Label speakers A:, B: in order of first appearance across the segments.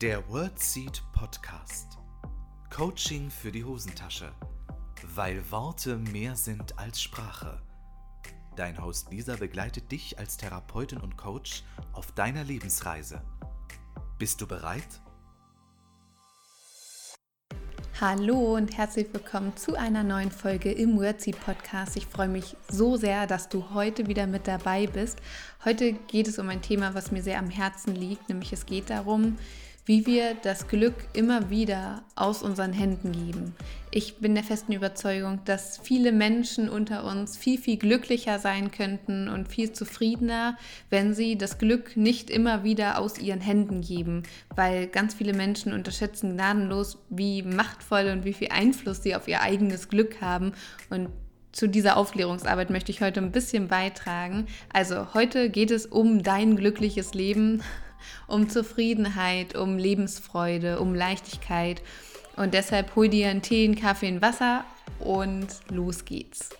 A: Der WordSeed Podcast. Coaching für die Hosentasche. Weil Worte mehr sind als Sprache. Dein Host Lisa begleitet dich als Therapeutin und Coach auf deiner Lebensreise. Bist du bereit?
B: Hallo und herzlich willkommen zu einer neuen Folge im Wordseed Podcast. Ich freue mich so sehr, dass du heute wieder mit dabei bist. Heute geht es um ein Thema, was mir sehr am Herzen liegt, nämlich es geht darum, wie wir das Glück immer wieder aus unseren Händen geben. Ich bin der festen Überzeugung, dass viele Menschen unter uns viel, viel glücklicher sein könnten und viel zufriedener, wenn sie das Glück nicht immer wieder aus ihren Händen geben, weil ganz viele Menschen unterschätzen gnadenlos, wie machtvoll und wie viel Einfluss sie auf ihr eigenes Glück haben und zu dieser Aufklärungsarbeit möchte ich heute ein bisschen beitragen. Also heute geht es um dein glückliches Leben um Zufriedenheit, um Lebensfreude, um Leichtigkeit. Und deshalb hol dir einen Tee, einen Kaffee, ein Wasser und los geht's.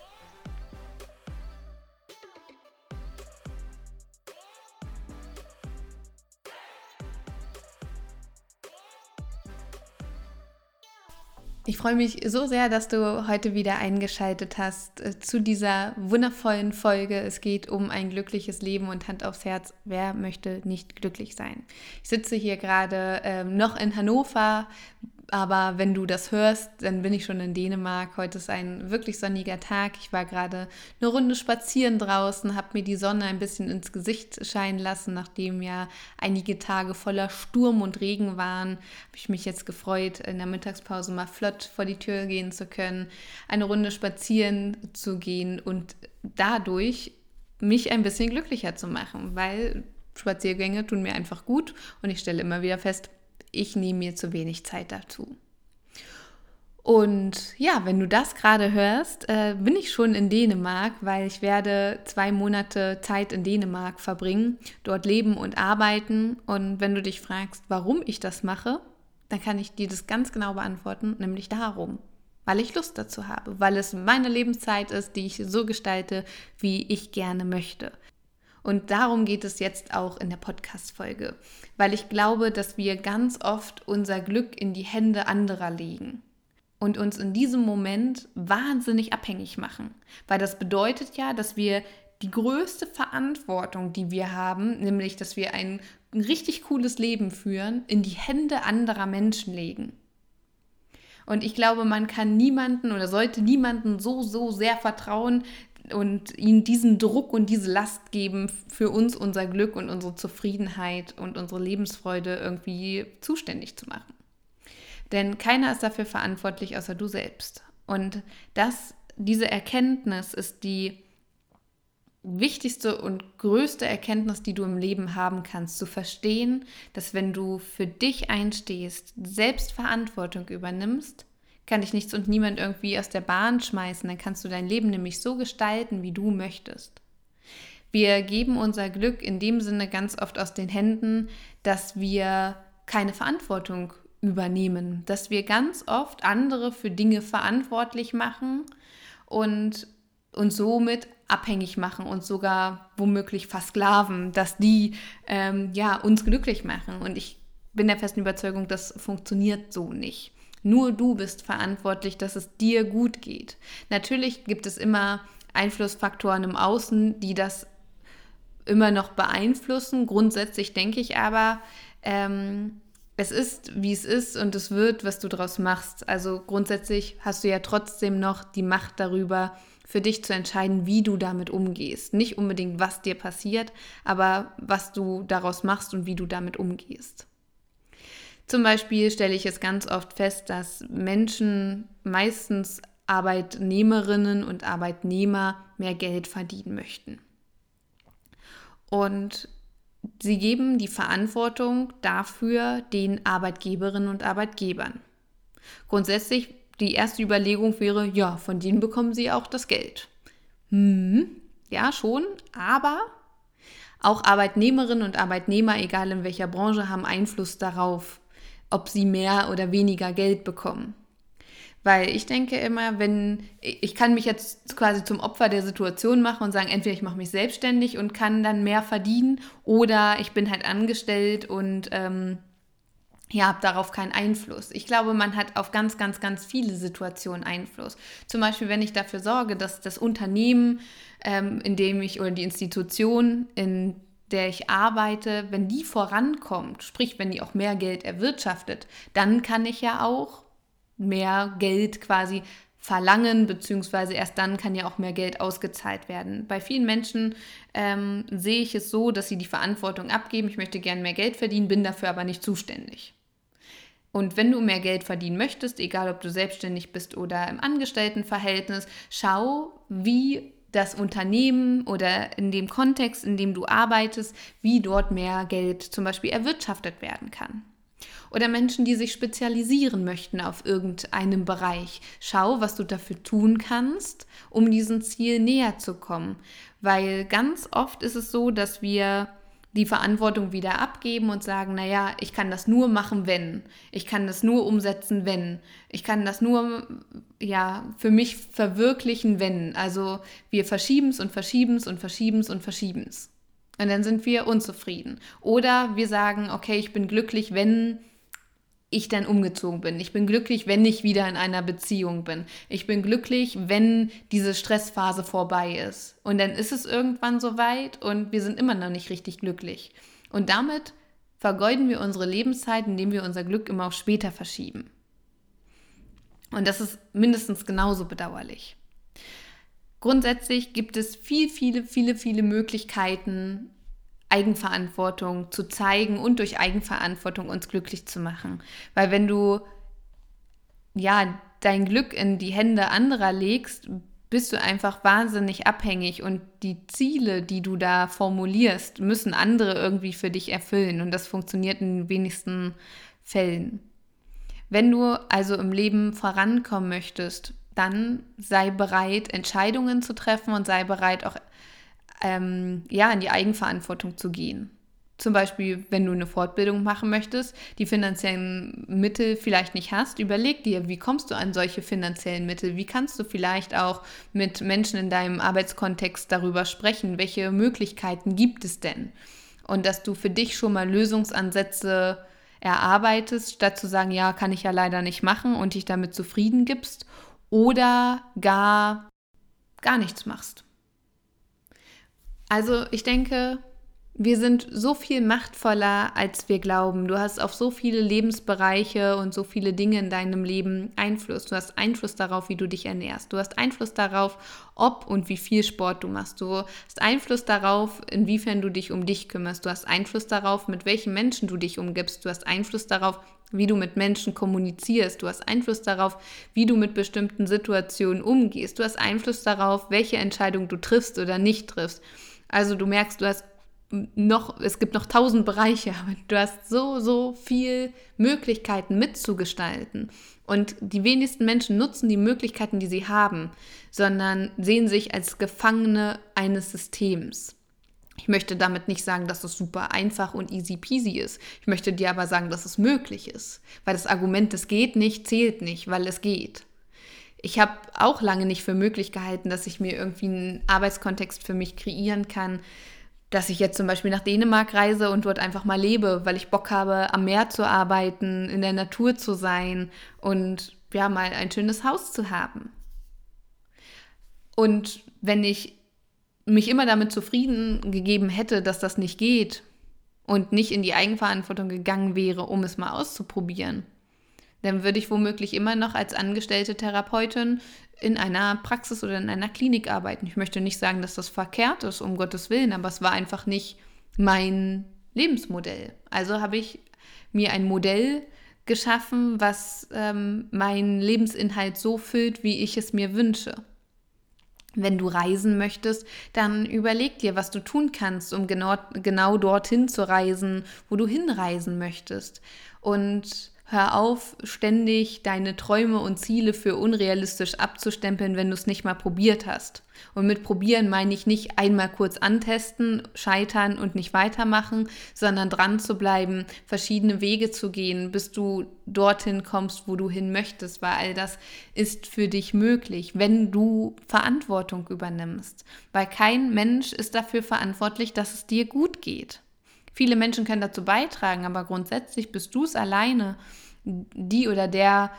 B: Ich freue mich so sehr, dass du heute wieder eingeschaltet hast äh, zu dieser wundervollen Folge. Es geht um ein glückliches Leben und Hand aufs Herz. Wer möchte nicht glücklich sein? Ich sitze hier gerade ähm, noch in Hannover, aber wenn du das hörst, dann bin ich schon in Dänemark. Heute ist ein wirklich sonniger Tag. Ich war gerade eine Runde spazieren draußen, habe mir die Sonne ein bisschen ins Gesicht scheinen lassen, nachdem ja einige Tage voller Sturm und Regen waren. Habe ich mich jetzt gefreut, in der Mittagspause mal flott vor die Tür gehen zu können, eine Runde spazieren zu gehen und dadurch mich ein bisschen glücklicher zu machen, weil Spaziergänge tun mir einfach gut und ich stelle immer wieder fest, ich nehme mir zu wenig Zeit dazu. Und ja, wenn du das gerade hörst, äh, bin ich schon in Dänemark, weil ich werde zwei Monate Zeit in Dänemark verbringen, dort leben und arbeiten. Und wenn du dich fragst, warum ich das mache, dann kann ich dir das ganz genau beantworten, nämlich darum, weil ich Lust dazu habe, weil es meine Lebenszeit ist, die ich so gestalte, wie ich gerne möchte. Und darum geht es jetzt auch in der Podcast-Folge, weil ich glaube, dass wir ganz oft unser Glück in die Hände anderer legen und uns in diesem Moment wahnsinnig abhängig machen. Weil das bedeutet ja, dass wir die größte Verantwortung, die wir haben, nämlich dass wir ein richtig cooles Leben führen, in die Hände anderer Menschen legen. Und ich glaube, man kann niemanden oder sollte niemanden so, so sehr vertrauen, und ihnen diesen Druck und diese Last geben, für uns unser Glück und unsere Zufriedenheit und unsere Lebensfreude irgendwie zuständig zu machen. Denn keiner ist dafür verantwortlich außer du selbst. Und das, diese Erkenntnis ist die wichtigste und größte Erkenntnis, die du im Leben haben kannst, zu verstehen, dass wenn du für dich einstehst, selbst Verantwortung übernimmst, kann dich nichts und niemand irgendwie aus der Bahn schmeißen. Dann kannst du dein Leben nämlich so gestalten, wie du möchtest. Wir geben unser Glück in dem Sinne ganz oft aus den Händen, dass wir keine Verantwortung übernehmen, dass wir ganz oft andere für Dinge verantwortlich machen und uns somit abhängig machen und sogar womöglich versklaven, dass die ähm, ja uns glücklich machen. Und ich bin der festen Überzeugung, das funktioniert so nicht. Nur du bist verantwortlich, dass es dir gut geht. Natürlich gibt es immer Einflussfaktoren im Außen, die das immer noch beeinflussen. Grundsätzlich denke ich aber, ähm, es ist, wie es ist und es wird, was du daraus machst. Also grundsätzlich hast du ja trotzdem noch die Macht darüber, für dich zu entscheiden, wie du damit umgehst. Nicht unbedingt, was dir passiert, aber was du daraus machst und wie du damit umgehst. Zum Beispiel stelle ich es ganz oft fest, dass Menschen, meistens Arbeitnehmerinnen und Arbeitnehmer, mehr Geld verdienen möchten. Und sie geben die Verantwortung dafür den Arbeitgeberinnen und Arbeitgebern. Grundsätzlich die erste Überlegung wäre, ja, von denen bekommen sie auch das Geld. Hm, ja, schon, aber auch Arbeitnehmerinnen und Arbeitnehmer, egal in welcher Branche, haben Einfluss darauf, ob sie mehr oder weniger Geld bekommen. Weil ich denke immer, wenn ich kann mich jetzt quasi zum Opfer der Situation machen und sagen, entweder ich mache mich selbstständig und kann dann mehr verdienen oder ich bin halt angestellt und ähm, ihr habt darauf keinen Einfluss. Ich glaube, man hat auf ganz, ganz, ganz viele Situationen Einfluss. Zum Beispiel, wenn ich dafür sorge, dass das Unternehmen, ähm, in dem ich oder die Institution, in der ich arbeite, wenn die vorankommt, sprich, wenn die auch mehr Geld erwirtschaftet, dann kann ich ja auch mehr Geld quasi verlangen, beziehungsweise erst dann kann ja auch mehr Geld ausgezahlt werden. Bei vielen Menschen ähm, sehe ich es so, dass sie die Verantwortung abgeben, ich möchte gerne mehr Geld verdienen, bin dafür aber nicht zuständig. Und wenn du mehr Geld verdienen möchtest, egal ob du selbstständig bist oder im Angestelltenverhältnis, schau, wie das Unternehmen oder in dem Kontext, in dem du arbeitest, wie dort mehr Geld zum Beispiel erwirtschaftet werden kann. Oder Menschen, die sich spezialisieren möchten auf irgendeinem Bereich. Schau, was du dafür tun kannst, um diesem Ziel näher zu kommen. Weil ganz oft ist es so, dass wir die Verantwortung wieder abgeben und sagen, naja, ich kann das nur machen, wenn. Ich kann das nur umsetzen, wenn. Ich kann das nur, ja, für mich verwirklichen, wenn. Also wir verschieben es und verschieben es und verschieben es und verschieben es. Und dann sind wir unzufrieden. Oder wir sagen, okay, ich bin glücklich, wenn ich dann umgezogen bin. Ich bin glücklich, wenn ich wieder in einer Beziehung bin. Ich bin glücklich, wenn diese Stressphase vorbei ist. Und dann ist es irgendwann soweit und wir sind immer noch nicht richtig glücklich. Und damit vergeuden wir unsere Lebenszeit, indem wir unser Glück immer auf später verschieben. Und das ist mindestens genauso bedauerlich. Grundsätzlich gibt es viel, viele, viele, viele Möglichkeiten, Eigenverantwortung zu zeigen und durch Eigenverantwortung uns glücklich zu machen. Weil wenn du ja dein Glück in die Hände anderer legst, bist du einfach wahnsinnig abhängig und die Ziele, die du da formulierst, müssen andere irgendwie für dich erfüllen und das funktioniert in den wenigsten Fällen. Wenn du also im Leben vorankommen möchtest, dann sei bereit, Entscheidungen zu treffen und sei bereit, auch ähm, ja, in die Eigenverantwortung zu gehen. Zum Beispiel, wenn du eine Fortbildung machen möchtest, die finanziellen Mittel vielleicht nicht hast, überleg dir, wie kommst du an solche finanziellen Mittel? Wie kannst du vielleicht auch mit Menschen in deinem Arbeitskontext darüber sprechen? Welche Möglichkeiten gibt es denn? Und dass du für dich schon mal Lösungsansätze erarbeitest, statt zu sagen, ja, kann ich ja leider nicht machen und dich damit zufrieden gibst oder gar gar nichts machst. Also ich denke, wir sind so viel machtvoller, als wir glauben. Du hast auf so viele Lebensbereiche und so viele Dinge in deinem Leben Einfluss. Du hast Einfluss darauf, wie du dich ernährst. Du hast Einfluss darauf, ob und wie viel Sport du machst. Du hast Einfluss darauf, inwiefern du dich um dich kümmerst. Du hast Einfluss darauf, mit welchen Menschen du dich umgibst. Du hast Einfluss darauf, wie du mit Menschen kommunizierst. Du hast Einfluss darauf, wie du mit bestimmten Situationen umgehst. Du hast Einfluss darauf, welche Entscheidung du triffst oder nicht triffst. Also du merkst, du hast noch, es gibt noch tausend Bereiche, aber du hast so, so viel Möglichkeiten mitzugestalten. Und die wenigsten Menschen nutzen die Möglichkeiten, die sie haben, sondern sehen sich als Gefangene eines Systems. Ich möchte damit nicht sagen, dass es super einfach und easy peasy ist. Ich möchte dir aber sagen, dass es möglich ist. Weil das Argument, es geht nicht, zählt nicht, weil es geht. Ich habe auch lange nicht für möglich gehalten, dass ich mir irgendwie einen Arbeitskontext für mich kreieren kann, dass ich jetzt zum Beispiel nach Dänemark reise und dort einfach mal lebe, weil ich Bock habe, am Meer zu arbeiten, in der Natur zu sein und ja, mal ein schönes Haus zu haben. Und wenn ich mich immer damit zufrieden gegeben hätte, dass das nicht geht und nicht in die Eigenverantwortung gegangen wäre, um es mal auszuprobieren, dann würde ich womöglich immer noch als angestellte Therapeutin in einer Praxis oder in einer Klinik arbeiten. Ich möchte nicht sagen, dass das verkehrt ist, um Gottes Willen, aber es war einfach nicht mein Lebensmodell. Also habe ich mir ein Modell geschaffen, was ähm, meinen Lebensinhalt so füllt, wie ich es mir wünsche. Wenn du reisen möchtest, dann überleg dir, was du tun kannst, um genau, genau dorthin zu reisen, wo du hinreisen möchtest. Und Hör auf, ständig deine Träume und Ziele für unrealistisch abzustempeln, wenn du es nicht mal probiert hast. Und mit probieren meine ich nicht einmal kurz antesten, scheitern und nicht weitermachen, sondern dran zu bleiben, verschiedene Wege zu gehen, bis du dorthin kommst, wo du hin möchtest, weil all das ist für dich möglich, wenn du Verantwortung übernimmst. Weil kein Mensch ist dafür verantwortlich, dass es dir gut geht. Viele Menschen können dazu beitragen, aber grundsätzlich bist du es alleine, die oder der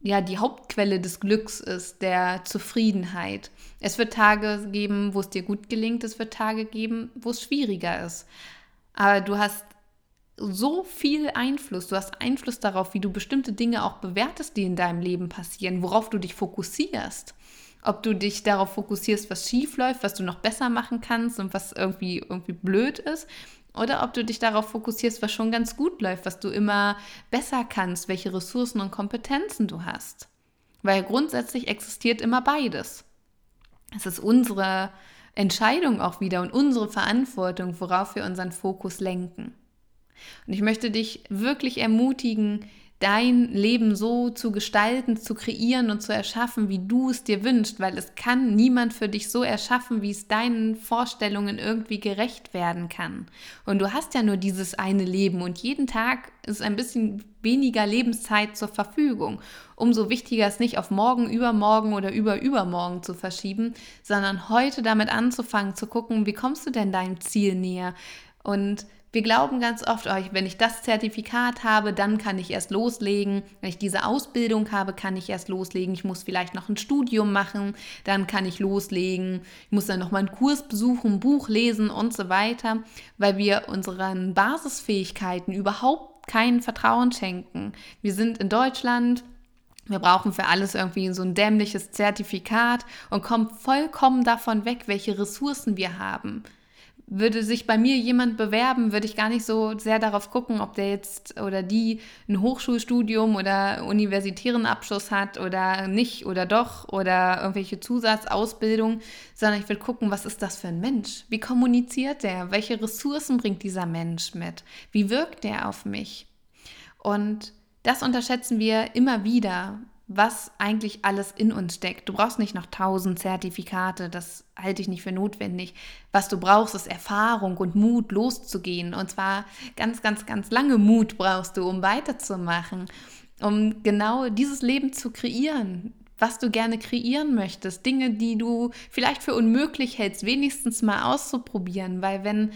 B: ja die Hauptquelle des Glücks ist, der Zufriedenheit. Es wird Tage geben, wo es dir gut gelingt, es wird Tage geben, wo es schwieriger ist. Aber du hast so viel Einfluss. Du hast Einfluss darauf, wie du bestimmte Dinge auch bewertest, die in deinem Leben passieren, worauf du dich fokussierst. Ob du dich darauf fokussierst, was schief läuft, was du noch besser machen kannst und was irgendwie, irgendwie blöd ist. Oder ob du dich darauf fokussierst, was schon ganz gut läuft, was du immer besser kannst, welche Ressourcen und Kompetenzen du hast. Weil grundsätzlich existiert immer beides. Es ist unsere Entscheidung auch wieder und unsere Verantwortung, worauf wir unseren Fokus lenken. Und ich möchte dich wirklich ermutigen, dein Leben so zu gestalten, zu kreieren und zu erschaffen, wie du es dir wünschst, weil es kann niemand für dich so erschaffen, wie es deinen Vorstellungen irgendwie gerecht werden kann. Und du hast ja nur dieses eine Leben und jeden Tag ist ein bisschen weniger Lebenszeit zur Verfügung. Umso wichtiger ist nicht auf morgen, übermorgen oder überübermorgen zu verschieben, sondern heute damit anzufangen, zu gucken, wie kommst du denn deinem Ziel näher und wir glauben ganz oft, oh, wenn ich das Zertifikat habe, dann kann ich erst loslegen. Wenn ich diese Ausbildung habe, kann ich erst loslegen. Ich muss vielleicht noch ein Studium machen, dann kann ich loslegen. Ich muss dann noch mal einen Kurs besuchen, ein Buch lesen und so weiter, weil wir unseren Basisfähigkeiten überhaupt kein Vertrauen schenken. Wir sind in Deutschland, wir brauchen für alles irgendwie so ein dämliches Zertifikat und kommen vollkommen davon weg, welche Ressourcen wir haben würde sich bei mir jemand bewerben, würde ich gar nicht so sehr darauf gucken, ob der jetzt oder die ein Hochschulstudium oder universitären Abschluss hat oder nicht oder doch oder irgendwelche Zusatzausbildung, sondern ich will gucken, was ist das für ein Mensch? Wie kommuniziert der? Welche Ressourcen bringt dieser Mensch mit? Wie wirkt der auf mich? Und das unterschätzen wir immer wieder was eigentlich alles in uns steckt. Du brauchst nicht noch tausend Zertifikate, das halte ich nicht für notwendig. Was du brauchst, ist Erfahrung und Mut, loszugehen. Und zwar ganz, ganz, ganz lange Mut brauchst du, um weiterzumachen, um genau dieses Leben zu kreieren, was du gerne kreieren möchtest. Dinge, die du vielleicht für unmöglich hältst, wenigstens mal auszuprobieren. Weil wenn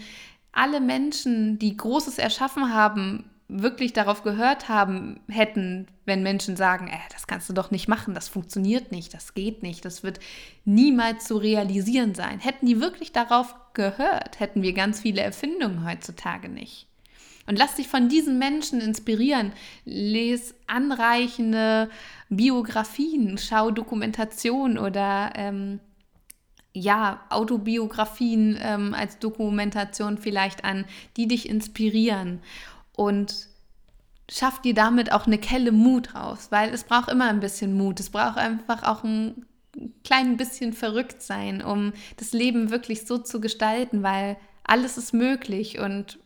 B: alle Menschen, die Großes erschaffen haben, wirklich darauf gehört haben hätten, wenn Menschen sagen, äh, das kannst du doch nicht machen, das funktioniert nicht, das geht nicht, das wird niemals zu realisieren sein. Hätten die wirklich darauf gehört, hätten wir ganz viele Erfindungen heutzutage nicht. Und lass dich von diesen Menschen inspirieren. Les anreichende Biografien, schau Dokumentation oder ähm, ja, Autobiografien ähm, als Dokumentation vielleicht an, die dich inspirieren und schaff dir damit auch eine Kelle Mut raus, weil es braucht immer ein bisschen Mut. Es braucht einfach auch ein klein bisschen verrückt sein, um das Leben wirklich so zu gestalten, weil alles ist möglich und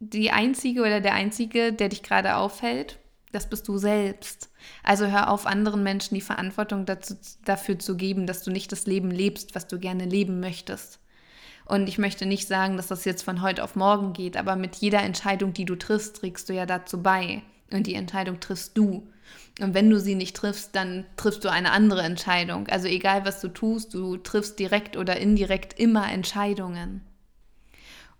B: die einzige oder der einzige, der dich gerade aufhält, das bist du selbst. Also hör auf, anderen Menschen die Verantwortung dazu, dafür zu geben, dass du nicht das Leben lebst, was du gerne leben möchtest. Und ich möchte nicht sagen, dass das jetzt von heute auf morgen geht, aber mit jeder Entscheidung, die du triffst, trägst du ja dazu bei. Und die Entscheidung triffst du. Und wenn du sie nicht triffst, dann triffst du eine andere Entscheidung. Also egal, was du tust, du triffst direkt oder indirekt immer Entscheidungen.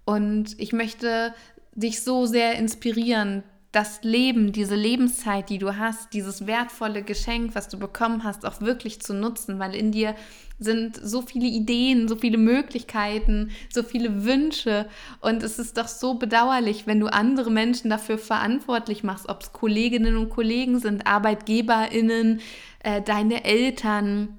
B: Und ich möchte dich so sehr inspirieren, das Leben, diese Lebenszeit, die du hast, dieses wertvolle Geschenk, was du bekommen hast, auch wirklich zu nutzen, weil in dir sind so viele Ideen, so viele Möglichkeiten, so viele Wünsche und es ist doch so bedauerlich, wenn du andere Menschen dafür verantwortlich machst, ob es Kolleginnen und Kollegen sind, Arbeitgeberinnen, äh, deine Eltern,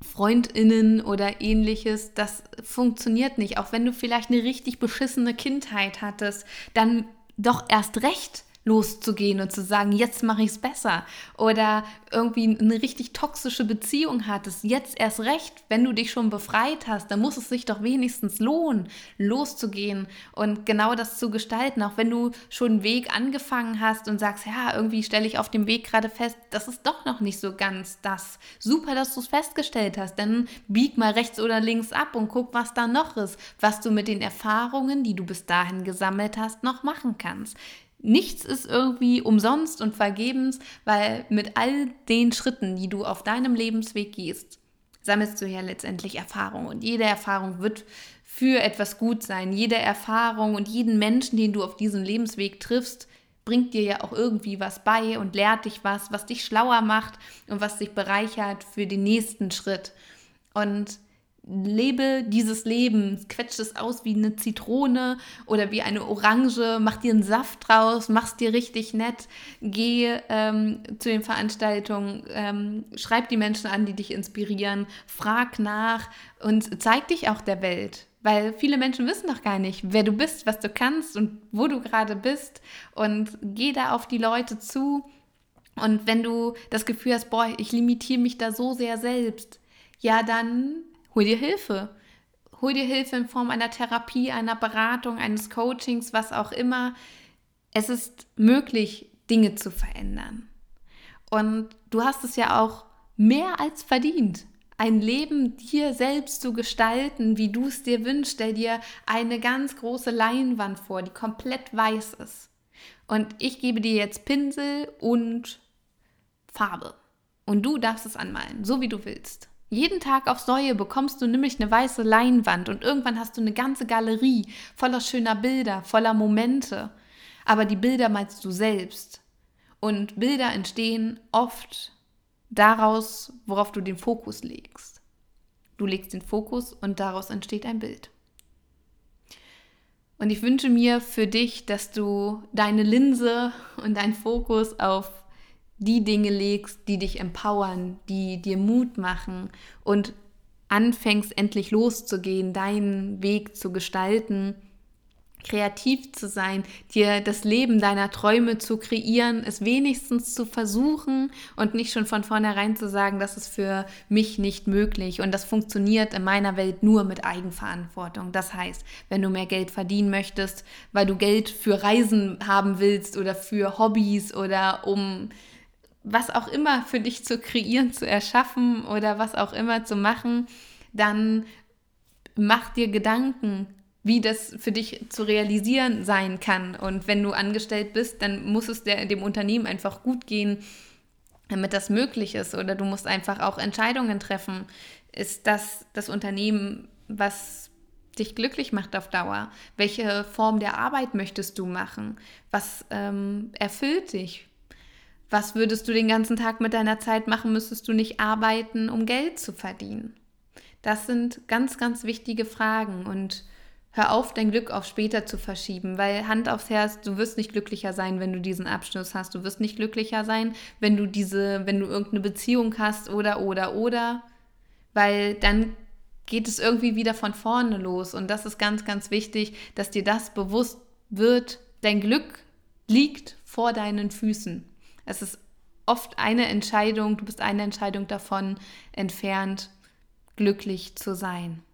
B: Freundinnen oder ähnliches, das funktioniert nicht. Auch wenn du vielleicht eine richtig beschissene Kindheit hattest, dann doch erst recht loszugehen und zu sagen, jetzt mache ich es besser. Oder irgendwie eine richtig toxische Beziehung hattest, jetzt erst recht, wenn du dich schon befreit hast, dann muss es sich doch wenigstens lohnen, loszugehen und genau das zu gestalten. Auch wenn du schon einen Weg angefangen hast und sagst, ja, irgendwie stelle ich auf dem Weg gerade fest, das ist doch noch nicht so ganz das. Super, dass du es festgestellt hast. Dann bieg mal rechts oder links ab und guck, was da noch ist, was du mit den Erfahrungen, die du bis dahin gesammelt hast, noch machen kannst. Nichts ist irgendwie umsonst und vergebens, weil mit all den Schritten, die du auf deinem Lebensweg gehst, sammelst du ja letztendlich Erfahrung. Und jede Erfahrung wird für etwas gut sein. Jede Erfahrung und jeden Menschen, den du auf diesem Lebensweg triffst, bringt dir ja auch irgendwie was bei und lehrt dich was, was dich schlauer macht und was dich bereichert für den nächsten Schritt. Und lebe dieses Leben, quetsch es aus wie eine Zitrone oder wie eine Orange, mach dir einen Saft draus, mach's dir richtig nett, geh ähm, zu den Veranstaltungen, ähm, schreib die Menschen an, die dich inspirieren, frag nach und zeig dich auch der Welt. Weil viele Menschen wissen noch gar nicht, wer du bist, was du kannst und wo du gerade bist. Und geh da auf die Leute zu. Und wenn du das Gefühl hast, boah, ich limitiere mich da so sehr selbst, ja, dann hol dir Hilfe. Hol dir Hilfe in Form einer Therapie, einer Beratung, eines Coachings, was auch immer. Es ist möglich, Dinge zu verändern. Und du hast es ja auch mehr als verdient. Ein Leben dir selbst zu gestalten, wie du es dir wünschst. Stell dir eine ganz große Leinwand vor, die komplett weiß ist. Und ich gebe dir jetzt Pinsel und Farbe. Und du darfst es anmalen, so wie du willst. Jeden Tag aufs Neue bekommst du nämlich eine weiße Leinwand und irgendwann hast du eine ganze Galerie voller schöner Bilder, voller Momente. Aber die Bilder meinst du selbst. Und Bilder entstehen oft daraus, worauf du den Fokus legst. Du legst den Fokus und daraus entsteht ein Bild. Und ich wünsche mir für dich, dass du deine Linse und deinen Fokus auf die Dinge legst, die dich empowern, die dir Mut machen und anfängst endlich loszugehen, deinen Weg zu gestalten, kreativ zu sein, dir das Leben deiner Träume zu kreieren, es wenigstens zu versuchen und nicht schon von vornherein zu sagen, das ist für mich nicht möglich. Und das funktioniert in meiner Welt nur mit Eigenverantwortung. Das heißt, wenn du mehr Geld verdienen möchtest, weil du Geld für Reisen haben willst oder für Hobbys oder um was auch immer für dich zu kreieren, zu erschaffen oder was auch immer zu machen, dann mach dir Gedanken, wie das für dich zu realisieren sein kann. Und wenn du angestellt bist, dann muss es der, dem Unternehmen einfach gut gehen, damit das möglich ist. Oder du musst einfach auch Entscheidungen treffen. Ist das das Unternehmen, was dich glücklich macht auf Dauer? Welche Form der Arbeit möchtest du machen? Was ähm, erfüllt dich? Was würdest du den ganzen Tag mit deiner Zeit machen, müsstest du nicht arbeiten, um Geld zu verdienen? Das sind ganz, ganz wichtige Fragen und hör auf, dein Glück auf später zu verschieben, weil Hand aufs Herz, du wirst nicht glücklicher sein, wenn du diesen Abschluss hast. Du wirst nicht glücklicher sein, wenn du diese, wenn du irgendeine Beziehung hast oder, oder, oder, weil dann geht es irgendwie wieder von vorne los und das ist ganz, ganz wichtig, dass dir das bewusst wird. Dein Glück liegt vor deinen Füßen. Es ist oft eine Entscheidung, du bist eine Entscheidung davon entfernt, glücklich zu sein.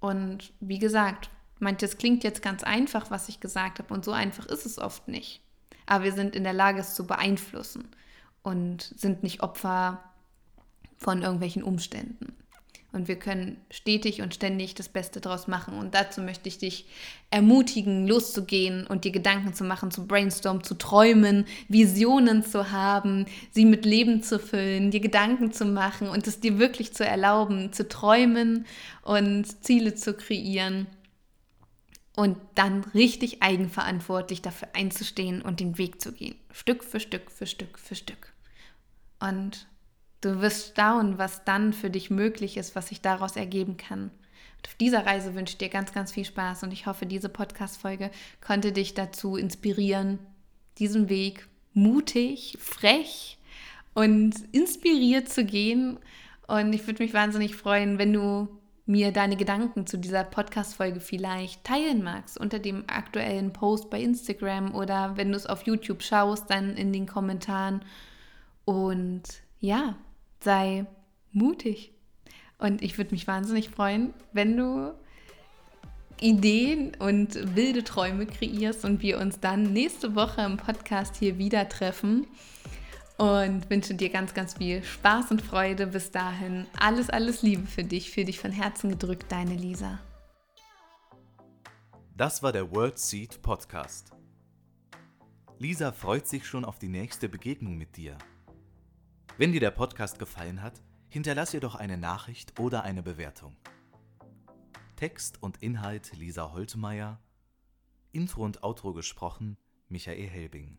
B: Und wie gesagt, manches klingt jetzt ganz einfach, was ich gesagt habe, und so einfach ist es oft nicht. Aber wir sind in der Lage, es zu beeinflussen und sind nicht Opfer von irgendwelchen Umständen. Und wir können stetig und ständig das Beste draus machen. Und dazu möchte ich dich ermutigen, loszugehen und dir Gedanken zu machen, zu brainstormen, zu träumen, Visionen zu haben, sie mit Leben zu füllen, dir Gedanken zu machen und es dir wirklich zu erlauben, zu träumen und Ziele zu kreieren. Und dann richtig eigenverantwortlich dafür einzustehen und den Weg zu gehen. Stück für Stück für Stück für Stück. Und Du wirst staunen, was dann für dich möglich ist, was sich daraus ergeben kann. Und auf dieser Reise wünsche ich dir ganz, ganz viel Spaß und ich hoffe, diese Podcast-Folge konnte dich dazu inspirieren, diesen Weg mutig, frech und inspiriert zu gehen. Und ich würde mich wahnsinnig freuen, wenn du mir deine Gedanken zu dieser Podcast-Folge vielleicht teilen magst unter dem aktuellen Post bei Instagram oder wenn du es auf YouTube schaust, dann in den Kommentaren. Und ja, sei mutig. Und ich würde mich wahnsinnig freuen, wenn du Ideen und wilde Träume kreierst und wir uns dann nächste Woche im Podcast hier wieder treffen. Und wünsche dir ganz, ganz viel Spaß und Freude. Bis dahin alles, alles Liebe für dich, für dich von Herzen gedrückt, deine Lisa.
A: Das war der World Seed Podcast. Lisa freut sich schon auf die nächste Begegnung mit dir. Wenn dir der Podcast gefallen hat, Hinterlass ihr doch eine Nachricht oder eine Bewertung. Text und Inhalt Lisa Holtmeier, Intro und Outro gesprochen Michael Helbing.